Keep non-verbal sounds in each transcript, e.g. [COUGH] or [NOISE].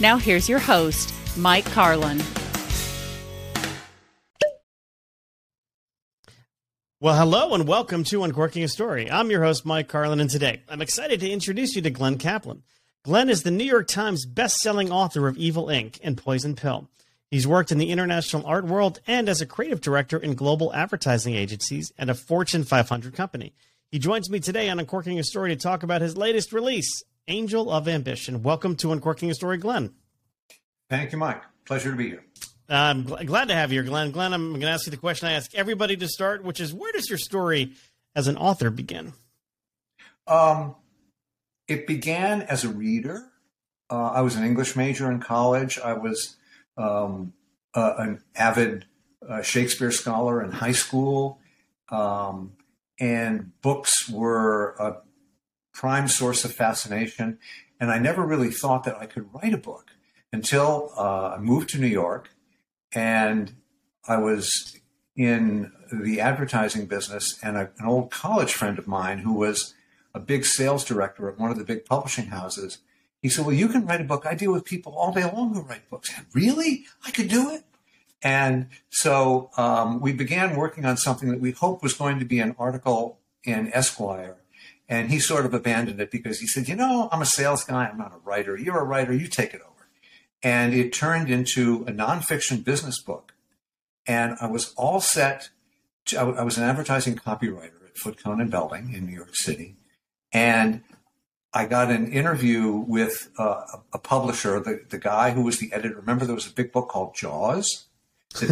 Now, here's your host, Mike Carlin. Well, hello and welcome to Uncorking a Story. I'm your host, Mike Carlin, and today I'm excited to introduce you to Glenn Kaplan. Glenn is the New York Times best-selling author of Evil Inc. and Poison Pill. He's worked in the international art world and as a creative director in global advertising agencies and a Fortune 500 company. He joins me today on Uncorking a Story to talk about his latest release, Angel of Ambition. Welcome to Uncorking a Story, Glenn. Thank you, Mike. Pleasure to be here. I'm gl- glad to have you here, Glenn. Glenn, I'm going to ask you the question I ask everybody to start, which is where does your story as an author begin? Um, it began as a reader. Uh, I was an English major in college. I was um, uh, an avid uh, Shakespeare scholar in high school. Um, and books were a prime source of fascination. And I never really thought that I could write a book until uh, I moved to New York and I was in the advertising business. And a, an old college friend of mine who was a big sales director at one of the big publishing houses, he said, Well, you can write a book. I deal with people all day long who write books. And really? I could do it? And so um, we began working on something that we hoped was going to be an article in Esquire. And he sort of abandoned it because he said, You know, I'm a sales guy. I'm not a writer. You're a writer. You take it over. And it turned into a nonfiction business book. And I was all set. To, I, I was an advertising copywriter at Foote Cone and Belding in New York City. And I got an interview with uh, a publisher, the, the guy who was the editor. Remember, there was a big book called Jaws? [LAUGHS]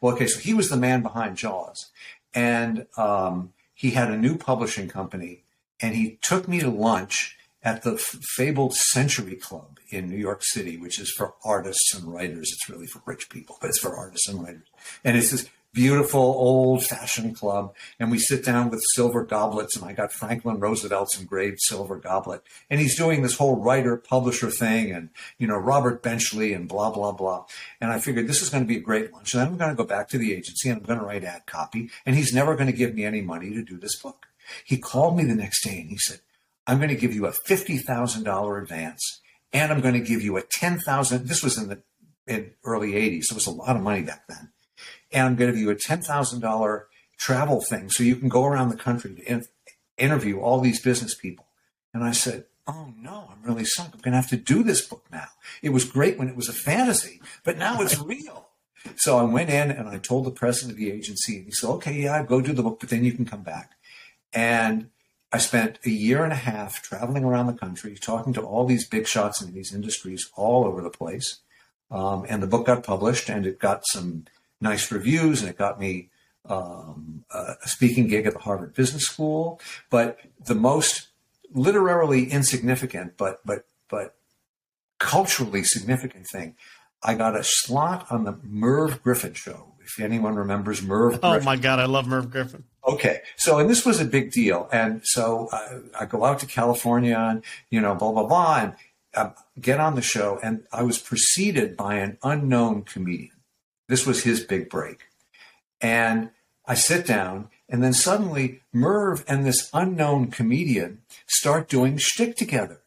well, okay, so he was the man behind Jaws. And um, he had a new publishing company, and he took me to lunch at the fabled Century Club in New York City, which is for artists and writers. It's really for rich people, but it's for artists and writers. And it's this beautiful old fashioned club. And we sit down with silver goblets, and I got Franklin Roosevelt's engraved silver goblet. And he's doing this whole writer publisher thing, and you know Robert Benchley and blah blah blah. And I figured this is going to be a great lunch. And I'm going to go back to the agency and I'm going to write ad copy. And he's never going to give me any money to do this book. He called me the next day and he said, I'm going to give you a $50,000 advance and I'm going to give you a 10,000. This was in the in early 80s. So it was a lot of money back then. And I'm going to give you a $10,000 travel thing so you can go around the country to in, interview all these business people. And I said, Oh no, I'm really sunk. I'm going to have to do this book now. It was great when it was a fantasy, but now it's [LAUGHS] real. So I went in and I told the president of the agency, and he said, Okay, yeah, go do the book, but then you can come back. And I spent a year and a half traveling around the country, talking to all these big shots in these industries all over the place. Um, and the book got published, and it got some nice reviews, and it got me um, a speaking gig at the Harvard Business School. But the most literarily insignificant, but but but culturally significant thing, I got a slot on the Merv Griffin show. If anyone remembers Merv. Oh Griffin. my God, I love Merv Griffin. Okay, so and this was a big deal, and so I, I go out to California, and you know, blah blah blah, and uh, get on the show, and I was preceded by an unknown comedian. This was his big break, and I sit down, and then suddenly Merv and this unknown comedian start doing shtick together,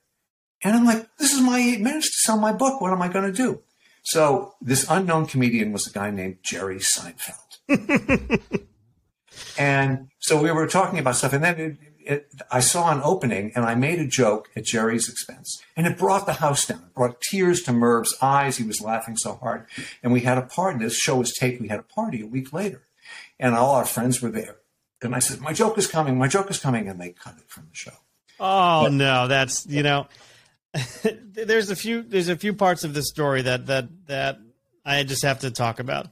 and I'm like, this is my eight minutes to sell my book. What am I going to do? So this unknown comedian was a guy named Jerry Seinfeld. [LAUGHS] and so we were talking about stuff, and then it, it, I saw an opening, and I made a joke at Jerry's expense, and it brought the house down. It brought tears to Merv's eyes. He was laughing so hard, and we had a party. This show was taped. We had a party a week later, and all our friends were there. And I said, "My joke is coming. My joke is coming," and they cut it from the show. Oh but, no, that's you know, [LAUGHS] there's a few there's a few parts of this story that that that I just have to talk about.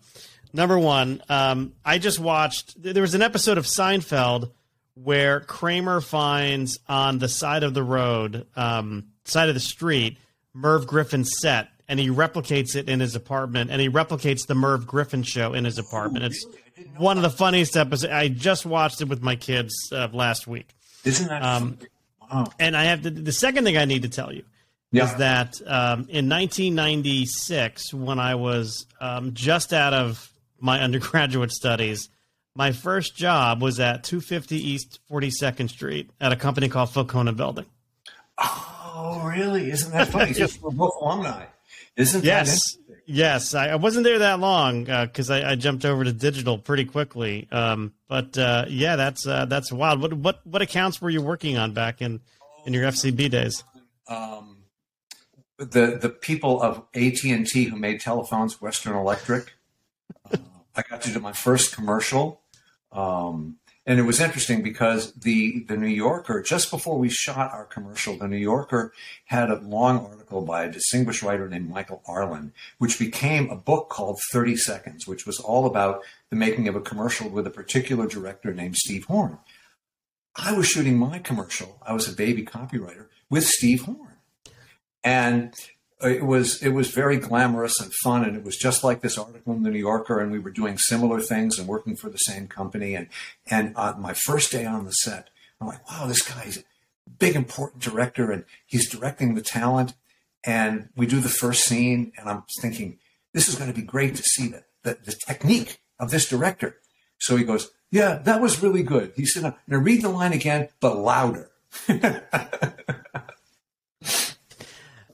Number one, um, I just watched. There was an episode of Seinfeld where Kramer finds on the side of the road, um, side of the street, Merv Griffin's set, and he replicates it in his apartment, and he replicates the Merv Griffin show in his apartment. It's one of the funniest episodes. I just watched it with my kids uh, last week. Isn't that um, wow. And I have to, the second thing I need to tell you yeah. is that um, in 1996, when I was um, just out of my [LAUGHS] undergraduate studies, my first job was at 250 East 42nd Street at a company called Foote Cone Belding. Oh, really? Isn't that funny? [LAUGHS] we're both alumni. Isn't yes. Yes, I, I, wasn't there that long because uh, I, I, jumped over to digital pretty quickly. Um, but uh, yeah, that's uh, that's wild. What what what accounts were you working on back in in your FCB days? Um, the the people of AT and T who made telephones, Western Electric. Uh, I got to do my first commercial, um, and it was interesting because the the New Yorker just before we shot our commercial, the New Yorker had a long article by a distinguished writer named Michael Arlen, which became a book called Thirty Seconds, which was all about the making of a commercial with a particular director named Steve Horn. I was shooting my commercial. I was a baby copywriter with Steve Horn, and it was it was very glamorous and fun and it was just like this article in the new yorker and we were doing similar things and working for the same company and and uh, my first day on the set i'm like wow this guy's a big important director and he's directing the talent and we do the first scene and i'm thinking this is going to be great to see the, the, the technique of this director. So he goes yeah that was really good. He said now read the line again but louder [LAUGHS]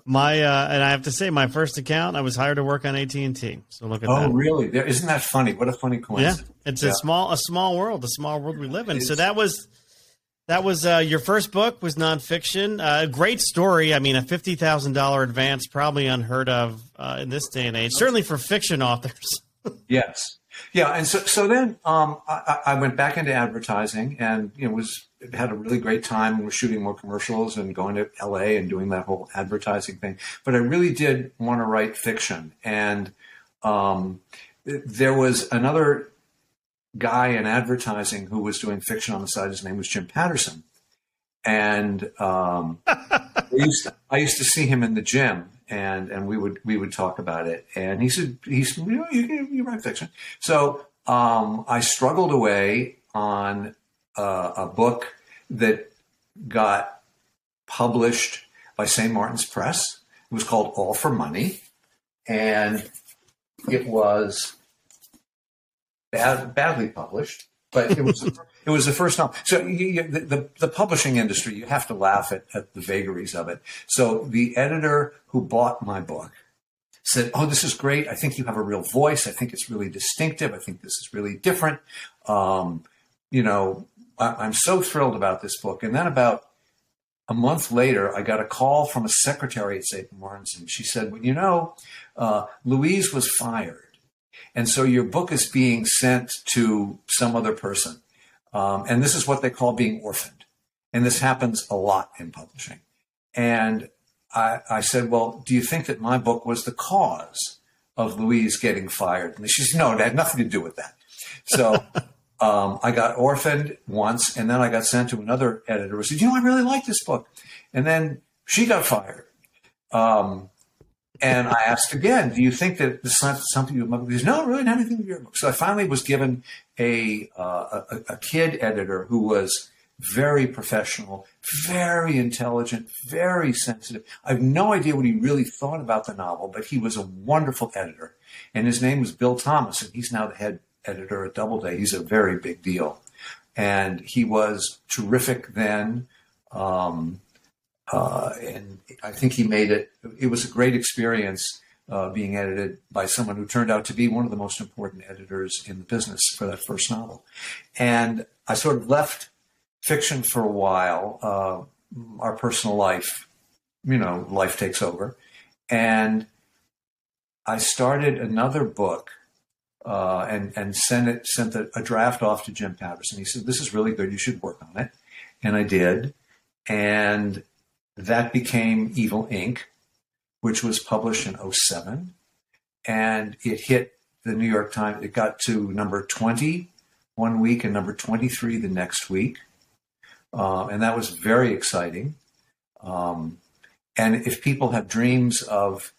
My uh, and I have to say, my first account, I was hired to work on AT and T. So look at oh, that. Oh, really? Isn't that funny? What a funny coincidence. Yeah, it's yeah. a small, a small world, a small world we live in. So that was that was uh, your first book was nonfiction. A uh, great story. I mean, a fifty thousand dollar advance, probably unheard of uh, in this day and age. Certainly for fiction authors. [LAUGHS] yes. Yeah, and so so then um, I, I, went back into advertising, and you know was had a really great time. and Was shooting more commercials and going to L.A. and doing that whole advertising thing. But I really did want to write fiction, and um, there was another guy in advertising who was doing fiction on the side. His name was Jim Patterson, and um, [LAUGHS] I, used to, I used to see him in the gym and and we would we would talk about it. And he said, he said, you, know, you, you write fiction. So um, I struggled away on uh, a book that got published by St. Martin's Press. It was called All for Money, and it was bad, badly published, but it was [LAUGHS] it was the first time. So you, you, the, the, the publishing industry, you have to laugh at, at the vagaries of it. So the editor who bought my book said, "Oh, this is great. I think you have a real voice. I think it's really distinctive. I think this is really different. Um, you know, I, am so thrilled about this book." And then about a month later, I got a call from a secretary at St. Martin's, and she said, "Well, you know, uh, Louise was fired, and so your book is being sent to some other person." Um, and this is what they call being orphaned. And this happens a lot in publishing. And I, I, said, Well, do you think that my book was the cause of Louise getting fired? And she said, No, it had nothing to do with that. So [LAUGHS] um, I got orphaned once, and then I got sent to another editor who said, You know, I really like this book. And then she got fired. Um, and I asked again, do you think that this is something you remember? He goes, no, really not anything to your book. So I finally was given a, uh, a, a kid editor who was very professional, very intelligent, very sensitive. I have no idea what he really thought about the novel, but he was a wonderful editor. And his name was Bill Thomas, and he's now the head editor at Doubleday. He's a very big deal. And he was terrific then. Um, uh, and I think he made it. It was a great experience uh, being edited by someone who turned out to be one of the most important editors in the business for that first novel. And I sort of left fiction for a while. Uh, our personal life, you know, life takes over. And I started another book uh, and and sent it sent a, a, draft off to Jim Patterson. He said, "This is really good. You should work on it." And I did, and that became Evil Inc., which was published in 07. and it hit the New York Times. It got to number 20 one week and number 23 the next week, uh, and that was very exciting. Um, and if people have dreams of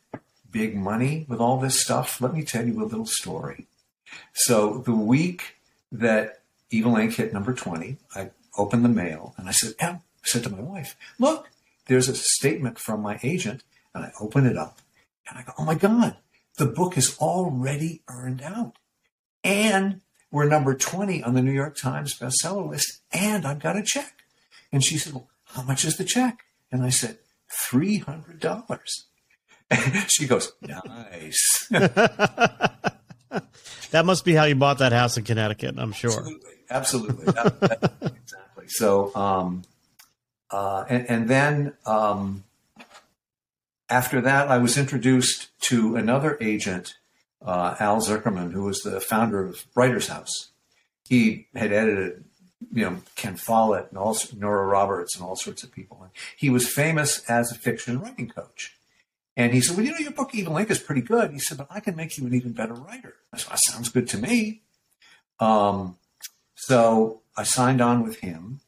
big money with all this stuff, let me tell you a little story. So the week that Evil Inc. hit number 20, I opened the mail and I said, I said to my wife, look, there's a statement from my agent. And I open it up and I go, oh my God, the book is already earned out. And we're number 20 on the New York Times bestseller list. And I've got a check. And she said, well, how much is the check? And I said, $300. [LAUGHS] she goes, nice. [LAUGHS] that must be how you bought that house in Connecticut, I'm sure. Absolutely. Absolutely. That, that, [LAUGHS] exactly. So, um, uh, and, and, then um, after that, I was introduced to another agent, uh, Al Zuckerman, who was the founder of Writers House. He had edited, you know, Ken Follett and Nora Roberts and all sorts of people. And he was famous as a fiction writing coach. And he said, Well, you know, your book, Evil Inc., is pretty good. He said, But I can make you an even better writer. I said, That sounds good to me. Um, so I signed on with him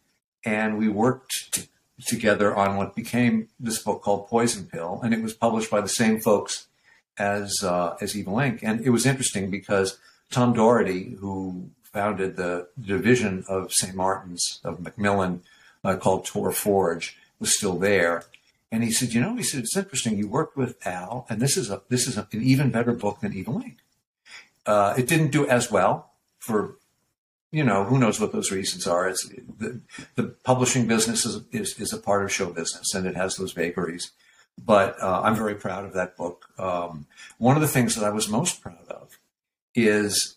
and we worked t- together on what became this book called Poison Pill. And it was published by the same folks as, uh, as. And it was interesting because Tom Doherty, who founded the division of St. Martin's of Macmillan uh, called Tor Forge, was still there. And he said, you know, he said, it's interesting. You worked with Al, and this is a this is a, an even better book than Evil Inc. Uh, it didn't do as well for, you know, who knows what those reasons are. It's, the, the publishing business is, is, is a part of show business, and it has those vagaries. But uh, I'm very proud of that book. Um, one of the things that I was most proud of is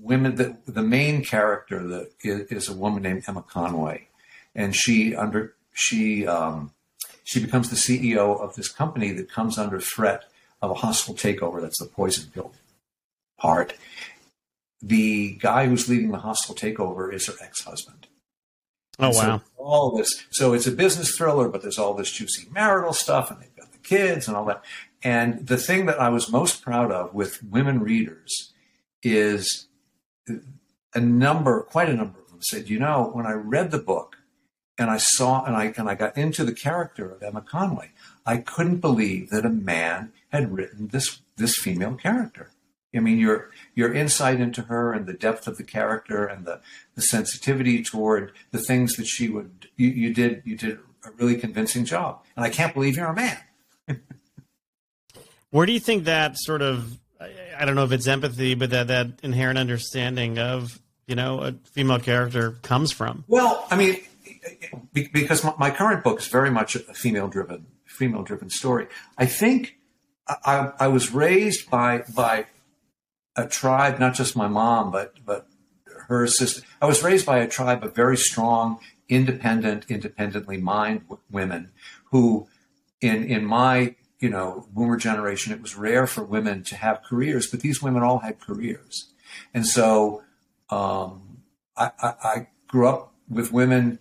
women. The, the main character that is, is a woman named Emma Conway, and she under she um, she becomes the CEO of this company that comes under threat of a hostile takeover. That's the poison pill part. The guy who's leading the hostile takeover is her ex-husband. Oh and wow! So all this, so it's a business thriller, but there's all this juicy marital stuff, and they've got the kids and all that. And the thing that I was most proud of with women readers is a number, quite a number of them said, you know, when I read the book, and I saw and I and I got into the character of Emma Conway. I couldn't believe that a man had written this this female character. I mean, your your insight into her and the depth of the character and the, the sensitivity toward the things that she would you, you did you did a really convincing job. And I can't believe you're a man. [LAUGHS] Where do you think that sort of I don't know if it's empathy, but that that inherent understanding of you know a female character comes from? Well, I mean, because my, current book is very much a female driven female driven story. I think I, I, was raised by by a tribe, not just my mom, but but her sister. I was raised by a tribe of very strong, independent, independently mind women who, in in my you know boomer generation, it was rare for women to have careers, but these women all had careers, and so um, I, I, I grew up with women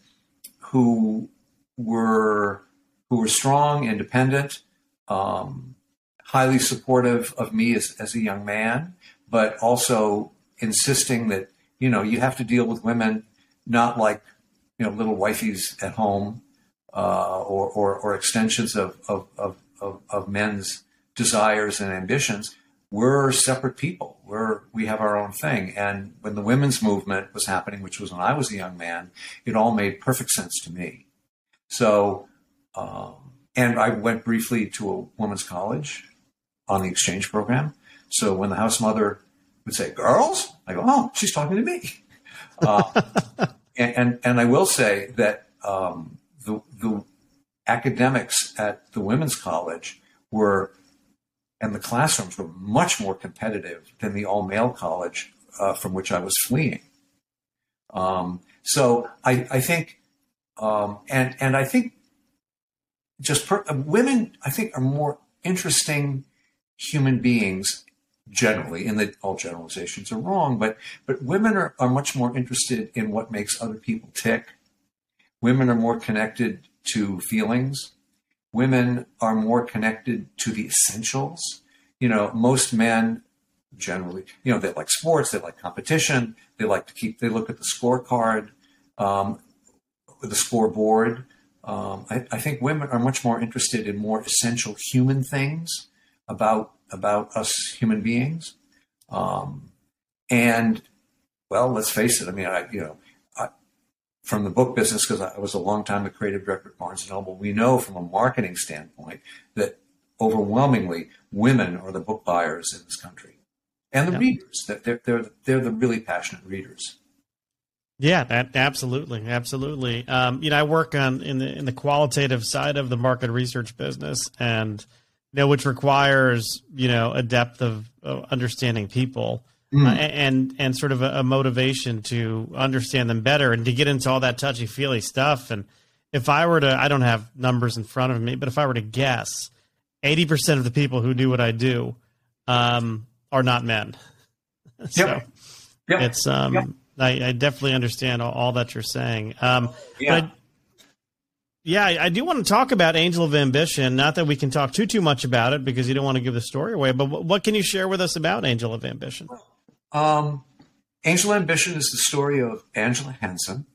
who were who were strong, independent, um, highly supportive of me as, as a young man, but also insisting that you know you have to deal with women not like you know little wifeys at home uh, or, or, or extensions of, of, of, of, men's desires and ambitions. We're separate people. We're we have our own thing. And when the women's movement was happening, which was when I was a young man, it all made perfect sense to me. So, um, and I went briefly to a women's college on the exchange program. So when the house mother would say, "Girls," I go, "Oh, she's talking to me." [LAUGHS] Uh, and, and, and I will say that um, the the academics at the women's college were and the classrooms were much more competitive than the all male college uh, from which I was fleeing. Um, so I, I think, um, and and I think just per, women, I think, are more interesting human beings generally, and that all generalizations are wrong, but but women are, are much more interested in what makes other people tick. Women are more connected to feelings. Women are more connected to the essentials. You know, most men generally, you know, they like sports, they like competition, they like to keep, they look at the scorecard, um, the scoreboard. Um, I, I, think women are much more interested in more essential human things about about us human beings. Um, and well, let's face it. I mean, I you know, from the book business because I was a long time a creative director at Barnes and Noble. We know from a marketing standpoint that overwhelmingly women are the book buyers in this country, and the yeah. readers. That they're, they're they're the really passionate readers. Yeah, that, absolutely, absolutely. Um, you know, I work on in the in the qualitative side of the market research business, and you know, which requires you know a depth of, of understanding people mm. uh, and and sort of a, a, motivation to understand them better and to get into all that touchy feely stuff. And if I were to, I don't have numbers in front of me, but if I were to guess, eighty percent of the people who do what I do um, are not men. [LAUGHS] so yep. It's um, yep. I, I, definitely understand all, all, that you're saying. Um, yeah. Yeah, I do want to talk about Angel of Ambition. Not that we can talk too too much about it because you don't want to give the story away. But what can you share with us about Angel of Ambition? Um, Angel Ambition is the story of Angela Hansen,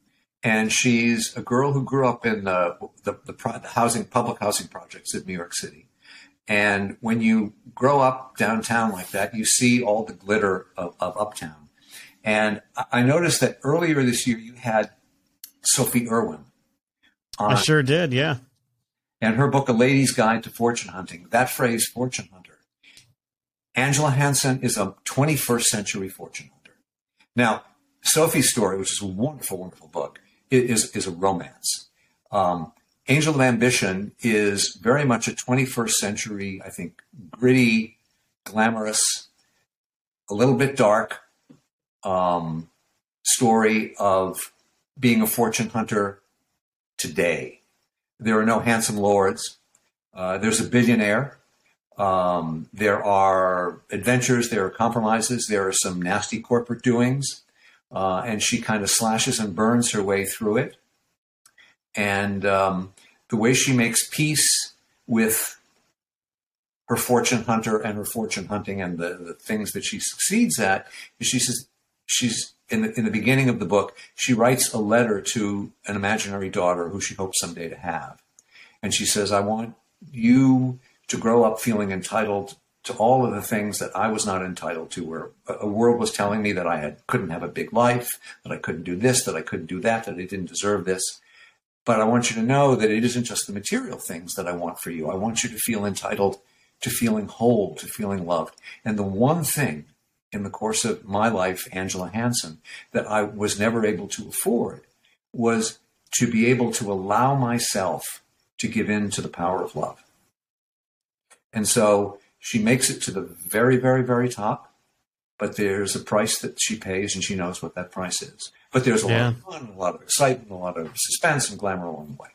and she's a girl who grew up in the the, the, the housing public housing projects in New York City. And when you grow up downtown like that, you see all the glitter of, of uptown. And I noticed that earlier this year you had Sophie Irwin on. I sure did, yeah. And her book, A Lady's Guide to Fortune Hunting, that phrase, fortune hunter. Angela Hansen is a 21st century fortune hunter. Now, Sophie's story, which is a wonderful, wonderful book, is, is a romance. Um, Angel of Ambition is very much a 21st century, I think, gritty, glamorous, a little bit dark um, story of being a fortune hunter today. There are no handsome lords. Uh, there's a billionaire. Um, there are adventures. There are compromises. There are some nasty corporate doings. Uh, and she kind of slashes and burns her way through it. And um, the way she makes peace with her fortune hunter and her fortune hunting and the, the things that she succeeds at is she says she's in the, in the beginning of the book, she writes a letter to an imaginary daughter who she hopes someday to have. And she says, I want you to grow up feeling entitled to all of the things that I was not entitled to, where a world was telling me that I had, couldn't have a big life, that I couldn't do this, that I couldn't do that, that I didn't deserve this. But I want you to know that it isn't just the material things that I want for you. I want you to feel entitled to feeling whole, to feeling loved. And the one thing in the course of my life, Angela Hansen, that I was never able to afford was to be able to allow myself to give in to the power of love. And so she makes it to the very, very, very top, but there's a price that she pays and she knows what that price is. But there's a yeah. lot of fun, a lot of excitement, a lot of suspense and glamour along the way.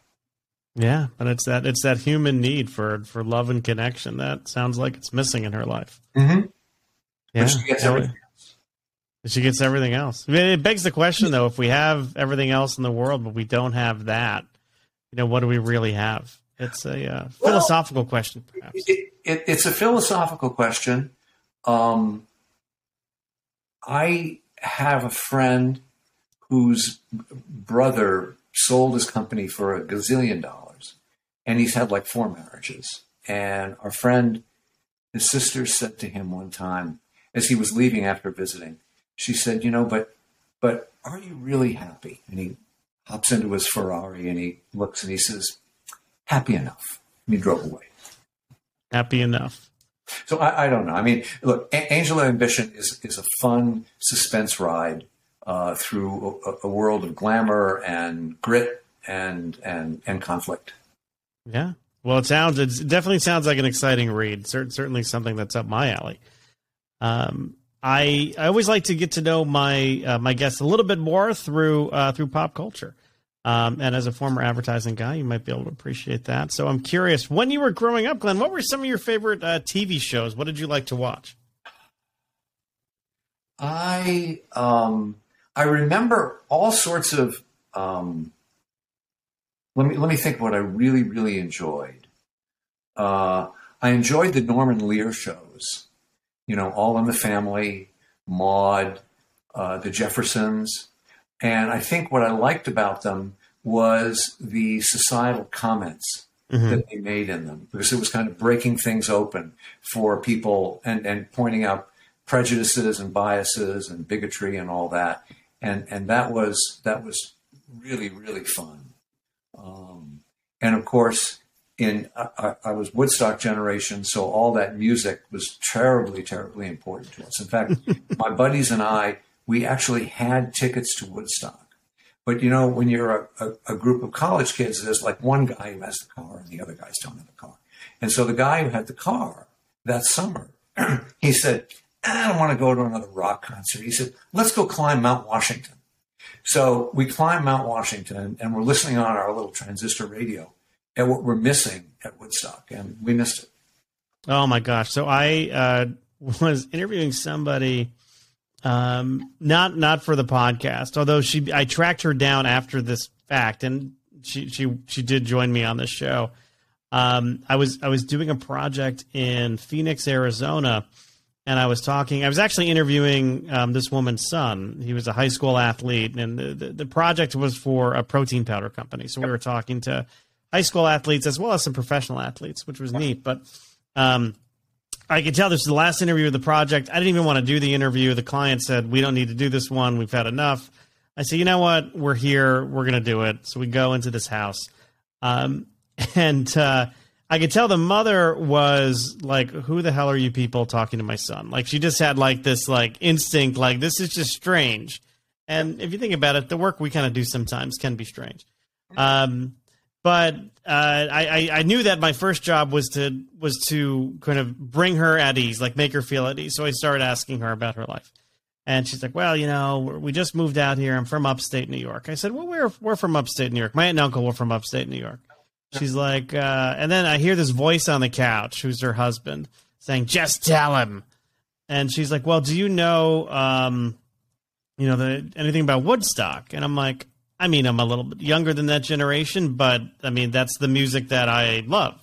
Yeah, and it's that it's that human need for for love and connection that sounds like it's missing in her life. Mm-hmm. Yeah, she gets everything else. She gets everything else. I mean, it begs the question, though: if we have everything else in the world, but we don't have that, you know, what do we really have? It's a uh, philosophical well, question, perhaps. It, it, it's a philosophical question. Um, I have a friend whose brother sold his company for a gazillion dollars, and he's had like four marriages. And our friend, his sister, said to him one time, as he was leaving after visiting, she said, "You know, but but are you really happy?" And he hops into his Ferrari and he looks and he says, "Happy enough." And he drove away. Happy enough. So I, I don't know. I mean, look, a- Angel of Ambition is is a fun suspense ride uh, through a, a world of glamour and grit and and and conflict. Yeah. Well, it sounds it definitely sounds like an exciting read. Certainly something that's up my alley. Um, I I always like to get to know my uh, my guests a little bit more through uh, through pop culture. Um, and as a former advertising guy, you might be able to appreciate that. So I'm curious, when you were growing up, Glenn, what were some of your favorite uh, TV shows? What did you like to watch? I um, I remember all sorts of. Um, let me let me think what I really really enjoyed. Uh, I enjoyed the Norman Lear shows. You know, All in the Family, Maude, uh, The Jeffersons, and I think what I liked about them was the societal comments mm-hmm. that they made in them because it was kind of breaking things open for people and and pointing out prejudices and biases and bigotry and all that. And and that was that was really really fun. Um, and of course, in I, I, was Woodstock generation, so all that music was terribly terribly important to us. In fact, [LAUGHS] my buddies and I we actually had tickets to Woodstock. But you know, when you're a, a, a, group of college kids, there's like one guy who has the car and the other guys don't have a car. And so the guy who had the car that summer, [CLEARS THROAT] he said, I don't want to go to another rock concert. He said, let's go climb Mount Washington. So we climbed Mount Washington and we're listening on our little transistor radio at what we're missing at Woodstock, and we missed it. Oh my gosh! So I uh, [LAUGHS] was interviewing somebody, um, not not for the podcast, although she I tracked her down after this fact, and she she she did join me on this show. Um, I was I was doing a project in Phoenix, Arizona and I was talking. I was actually interviewing um, this woman's son. He was a high school athlete, and the, the, the, project was for a protein powder company. So we were talking to high school athletes as well as some professional athletes, which was neat. But um, I could tell this is the last interview of the project. I didn't even want to do the interview. The client said, "We don't need to do this one. We've had enough." I said, "You know what? We're here. We're going to do it." So we go into this house, um, [LAUGHS] and. Uh, I could tell the mother was like, "Who the hell are you people talking to my son?" Like she just had like this like instinct, like this is just strange. And if you think about it, the work we kind of do sometimes can be strange. Um, but uh, I, I knew that my first job was to was to kind of bring her at ease, like make her feel at ease. So I started asking her about her life, and she's like, "Well, you know, we just moved out here. I'm from upstate New York." I said, "Well, we're we're from upstate New York. My aunt and uncle were from upstate New York." She's like, uh, and then I hear this voice on the couch, who's her husband, saying, "Just tell him." And she's like, "Well, do you know, um, you know, the anything about Woodstock?" And I'm like, "I mean, I'm a little bit younger than that generation, but I mean, that's the music that I love."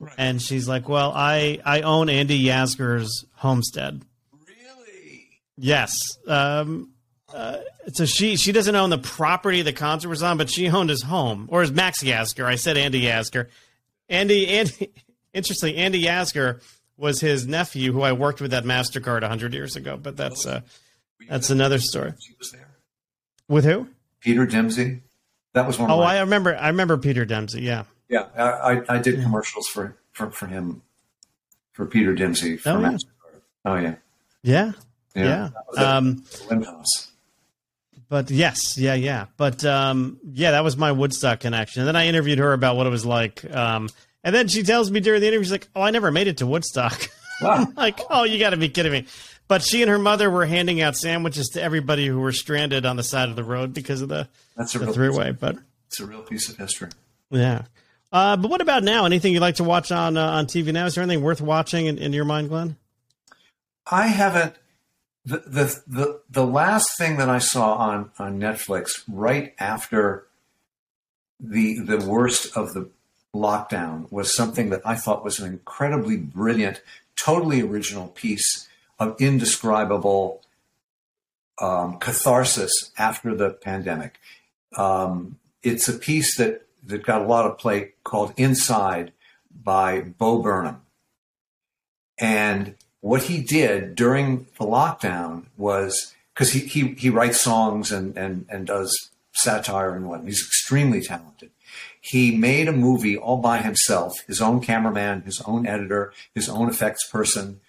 Right. And she's like, "Well, I I own Andy Yasgur's homestead." Really? Yes. Um, uh, so she she doesn't own the property the concert was on, but she owned his home, or is Max Yasgur. I said Andy Yasgur. Andy Andy. [LAUGHS] Interestingly, Andy Yasgur was his nephew, who I worked with at Mastercard hundred years ago. But that's uh, that's another story. She was there with who? Peter Dempsey. That was one. Oh, I remember. I remember Peter Dempsey. Yeah. Yeah, I, I did commercials for, for, for him, for Peter Dempsey for oh, Mastercard. Oh yeah. Yeah. Yeah. yeah. Um, House. But yes, yeah, yeah. But um, yeah, that was my Woodstock connection. And then I interviewed her about what it was like. Um, and then she tells me during the interview, she's like, "Oh, I never made it to Woodstock." [LAUGHS] Wow. like, oh, you got to be kidding me. But she and her mother were handing out sandwiches to everybody who were stranded on the side of the road because of the, That's a the three-way. But it's a real piece of history. Yeah. Uh, but what about now? Anything you'd like to watch on uh, on TV now? Is there anything worth watching in, in your mind, Glenn? I haven't the, the the the last thing that I saw on on Netflix right after the the worst of the lockdown was something that I thought was an incredibly brilliant, totally original piece of indescribable um, catharsis after the pandemic. Um, it's a piece that that got a lot of play called Inside by Bo Burnham, and what he did during the lockdown was because he, he, he writes songs and, and, and does satire and what. He's extremely talented. He made a movie all by himself, his own cameraman, his own editor, his own effects person.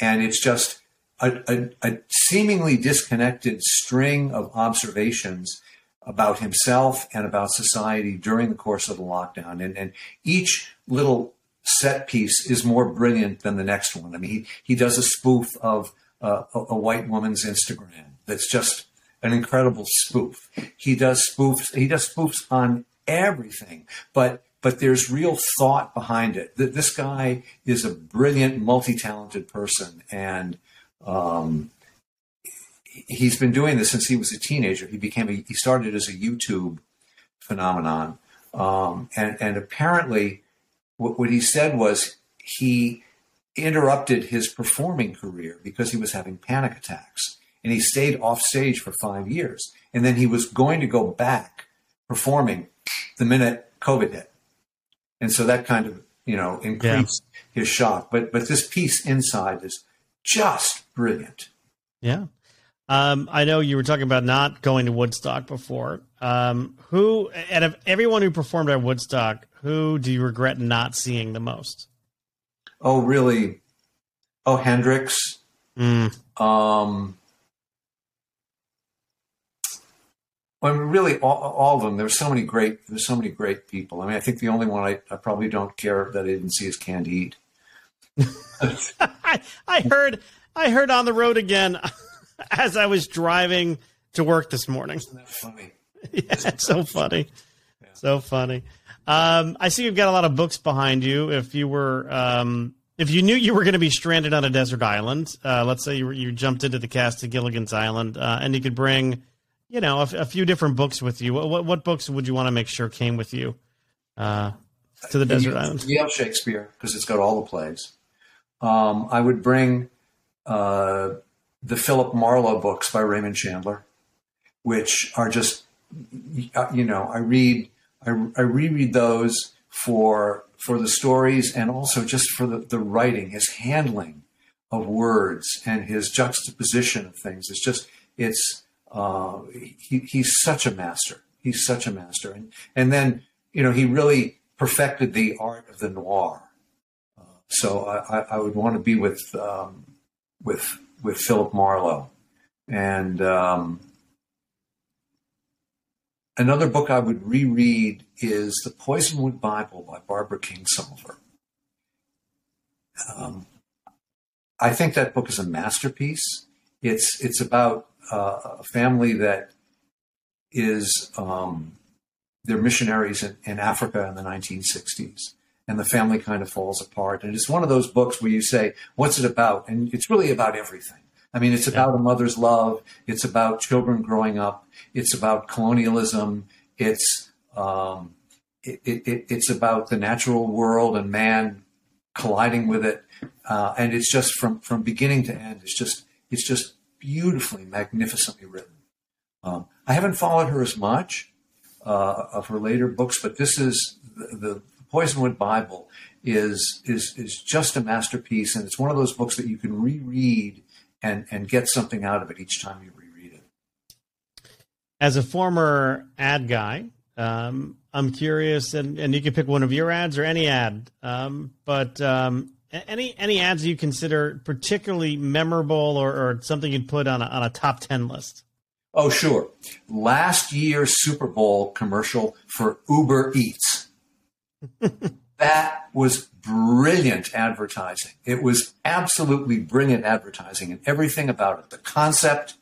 And it's just a, a, a seemingly disconnected string of observations about himself and about society during the course of the lockdown. And, and each little set piece is more brilliant than the next one. I mean, he, he does a spoof of uh, a, a white woman's Instagram that's just an incredible spoof. He does spoofs. He does spoofs on everything, but but there's real thought behind it. This guy is a brilliant, multi-talented person, and um, he's been doing this since he was a teenager. He became a, he started as a YouTube phenomenon, um, and and apparently, what, what he said was he interrupted his performing career because he was having panic attacks, and he stayed off stage for five years, and then he was going to go back performing the minute COVID hit, and so that kind of you know increased yeah. his shock. But but this piece inside is just brilliant. Yeah. Um, I know you were talking about not going to Woodstock before. Um, who, out of everyone who performed at Woodstock, who do you regret not seeing the most? Oh, really? Oh, Hendrix. Mm. Um, well, really, all, all, of them. There's so many great. There's so many great people. I mean, I think the only one I, I probably don't care that I didn't see is Canned Heat. I, [LAUGHS] I heard. I heard on the road again. [LAUGHS] as I was driving to work this morning. Isn't that funny? [LAUGHS] yeah, it's so funny. Yeah. So funny. Um, I see you've got a lot of books behind you. If you were, um, if you knew you were going to be stranded on a desert island, uh, let's say you, you jumped into the cast of Gilligan's Island, uh, and you could bring, you know, a, a, few different books with you. What, what, what books would you want to make sure came with you uh, to the desert island? Yeah, Shakespeare because it's got all the plays. Um, I would bring uh, the Philip Marlowe books by Raymond Chandler, which are just, you know, I read, I, I reread those for for the stories and also just for the, the writing, his handling of words and his juxtaposition of things. It's just, it's, uh, he, he's such a master. He's such a master. And, and then, you know, he really perfected the art of the noir. Uh, so I, I, would want to be with, um, with with Philip Marlowe. And um, another book I would reread is The Poisonwood Bible by Barbara Kingsolver. Um, I think that book is a masterpiece. It's it's about uh, a family that is um, they're missionaries in, in Africa in the 1960s, and the family kind of falls apart. And it's one of those books where you say, "What's it about?" And it's really about everything. I mean, it's about a mother's love. It's about children growing up. It's about colonialism. It's um, it, it, it's about the natural world and man colliding with it. Uh, and it's just from from beginning to end. It's just it's just beautifully, magnificently written. Um, I haven't followed her as much uh, of her later books, but this is the, the Poisonwood Bible is is is just a masterpiece, and it's one of those books that you can reread and and get something out of it each time you reread it. As a former ad guy, um, I'm curious, and, and you can pick one of your ads or any ad, um, but um, any any ads you consider particularly memorable or, or something you'd put on a, on a top ten list. Oh, sure. Last year's Super Bowl commercial for Uber Eats. [LAUGHS] that was brilliant advertising. It was absolutely brilliant advertising and everything about it. The concept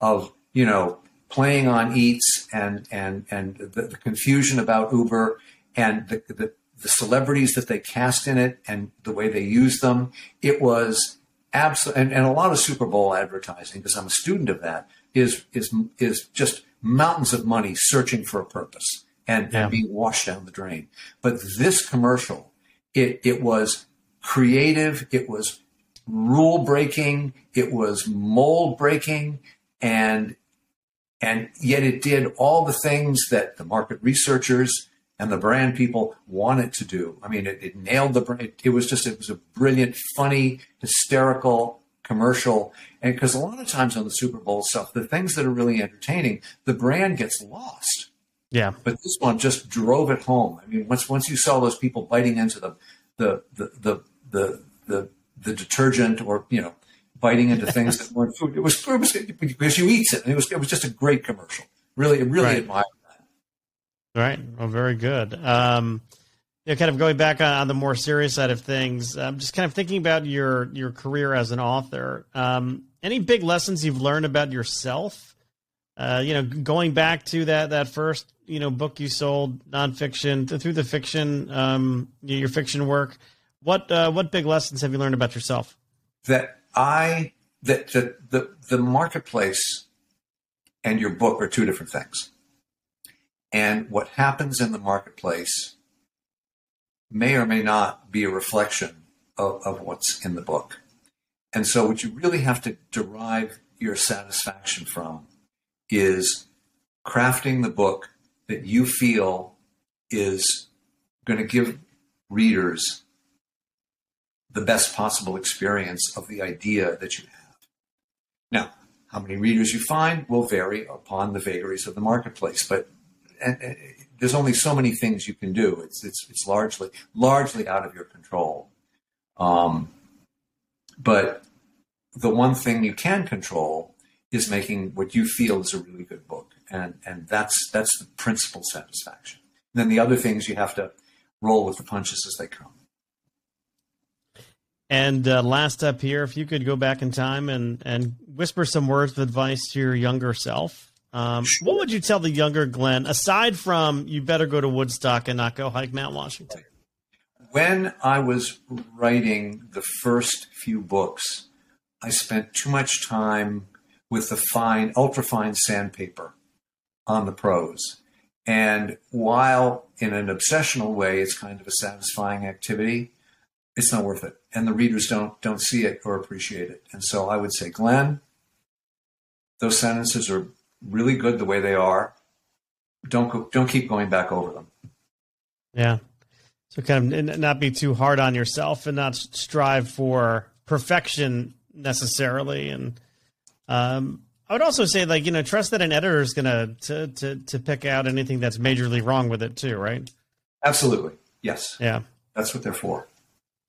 of, you know, playing on eats and and and the, the confusion about Uber and the, the, the celebrities that they cast in it and the way they use them. It was absolutely and, and a lot of Super Bowl advertising because I'm a student of that is is is just mountains of money searching for a purpose and, yeah. and being washed down the drain. But this commercial, it, it was creative, it was rule breaking, it was mold breaking, and and yet it did all the things that the market researchers and the brand people wanted to do. I mean, it, it nailed the brand. It, it was just, it was a brilliant, funny, hysterical commercial. And because a lot of times on the Super Bowl stuff, the things that are really entertaining, the brand gets lost. Yeah. But this one just drove it home. I mean, once once you saw those people biting into the the the the the the, the detergent or you know biting into things that weren't food, it was, it was because you eat it. And it was it was just a great commercial. Really, really right. admire that. Right. Well, very good. Um, you know, kind of going back on, on, the more serious side of things, I'm just kind of thinking about your your career as an author. Um, any big lessons you've learned about yourself? Uh, you know, going back to that that first you know book you sold, nonfiction through the fiction, um, your fiction work. What uh, what big lessons have you learned about yourself? That I that the the the marketplace and your book are two different things. And what happens in the marketplace may or may not be a reflection of, of what's in the book. And so, what you really have to derive your satisfaction from is crafting the book that you feel is going to give readers the best possible experience of the idea that you have. Now, how many readers you find will vary upon the vagaries of the marketplace, but and, there's only so many things you can do. It's it's it's largely largely out of your control. Um, but the one thing you can control is making what you feel is a really good book, and and that's that's the principal satisfaction. And then the other things you have to roll with the punches as they come. And uh, last up here, if you could go back in time and and whisper some words of advice to your younger self, um. What would you tell the younger Glenn, aside from you better go to Woodstock and not go hike Mount Washington? When I was writing the first few books, I spent too much time with the fine, ultrafine sandpaper on the prose. And while in an obsessional way, it's kind of a satisfying activity, it's not worth it. And the readers don't don't see it or appreciate it. And so I would say, Glenn, those sentences are really good the way they are. Don't go, don't keep going back over them. Yeah. So kind of not be too hard on yourself and not strive for perfection necessarily. And um, I would also say like you know trust that an editor is gonna to to to pick out anything that's majorly wrong with it too, right? Absolutely. Yes. Yeah. That's what they're for.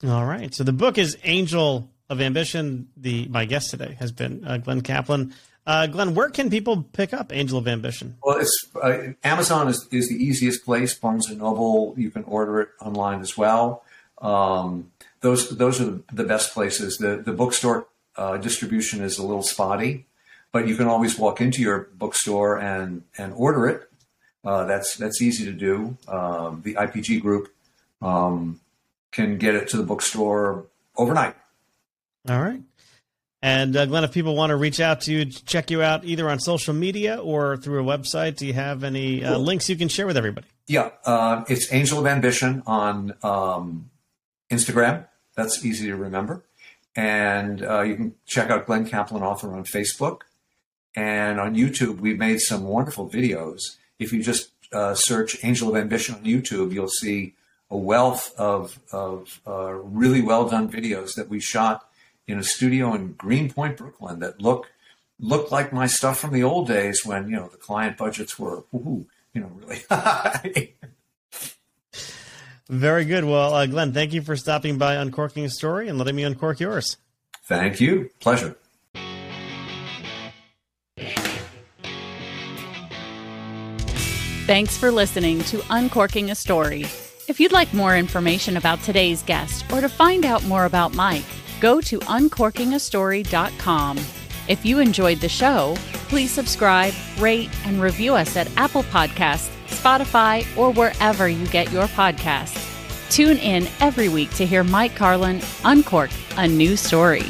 All right. So the book is Angel of Ambition. The my guest today has been uh, Glenn Kaplan. Uh, Glenn, where can people pick up Angel of Ambition? Well, it's uh, Amazon is, is the easiest place. Barnes and Noble, you can order it online as well. Um, those those are the best places. The the bookstore uh, distribution is a little spotty, but you can always walk into your bookstore and and order it. Uh, that's that's easy to do. Um, the IPG group um, can get it to the bookstore overnight. All right. And uh, Glenn, if people want to reach out to you, check you out either on social media or through a website, do you have any uh, links you can share with everybody? Yeah, uh, it's Angel of Ambition on um, Instagram. That's easy to remember. And uh, you can check out Glenn Kaplan Author on Facebook. And on YouTube, we've made some wonderful videos. If you just uh, search Angel of Ambition on YouTube, you'll see a wealth of, of uh, really well done videos that we shot in a studio in Greenpoint, Brooklyn that look looked like my stuff from the old days when you know the client budgets were you know really. [LAUGHS] Very good. Well, uh, Glenn, thank you for stopping by Uncorking a Story and letting me uncork yours. Thank you. Pleasure. Thanks for listening to Uncorking a Story. If you'd like more information about today's guest or to find out more about Mike, go to uncorkingastory.com. If you enjoyed the show, please subscribe, rate, and review us at Apple Podcasts, Spotify, or wherever you get your podcasts. Tune in every week to hear Mike Carlin uncork a new story.